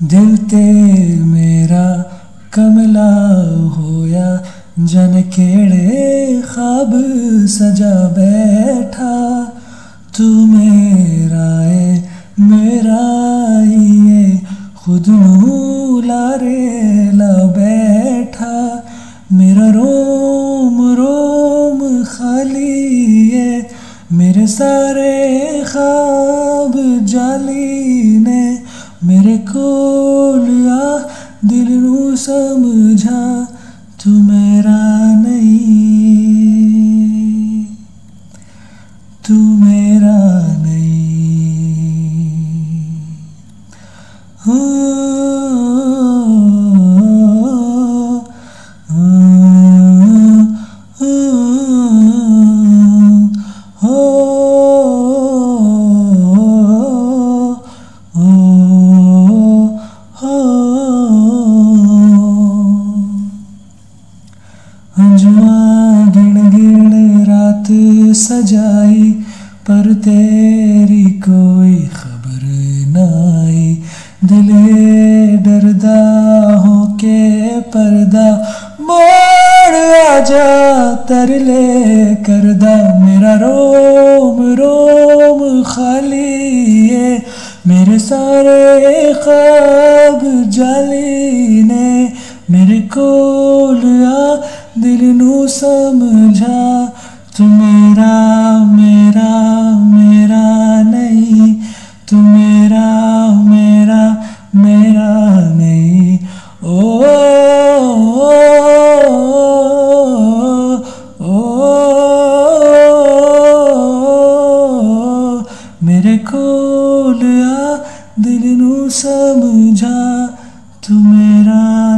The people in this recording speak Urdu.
دل تے میرا کملا ہویا، جن کیڑے خواب سجا بیٹھا۔ تو میرا اے، میرا ہی خود نو لارے لا بیٹھا۔ میرا روم روم خالی ہے میرے سارے خواب جالی نے میرے دل نو سمجھا تو میرا نہیں تو میرا نہیں۔ ہو گن گن رات سجائی پر تیری کوئی خبر نہ آئی دل ڈردا ہو کے پردہ موڑ آ جا تر لے کردہ میرا روم روم خالی ہے میرے سارے خواب جالی نے میرے کول آ دل نو سمجھا تو میرا میرا میرا نہیں، تو میرا میرا میرا نہیں۔ او میرے کول آ، دل نو سمجھا تو میرا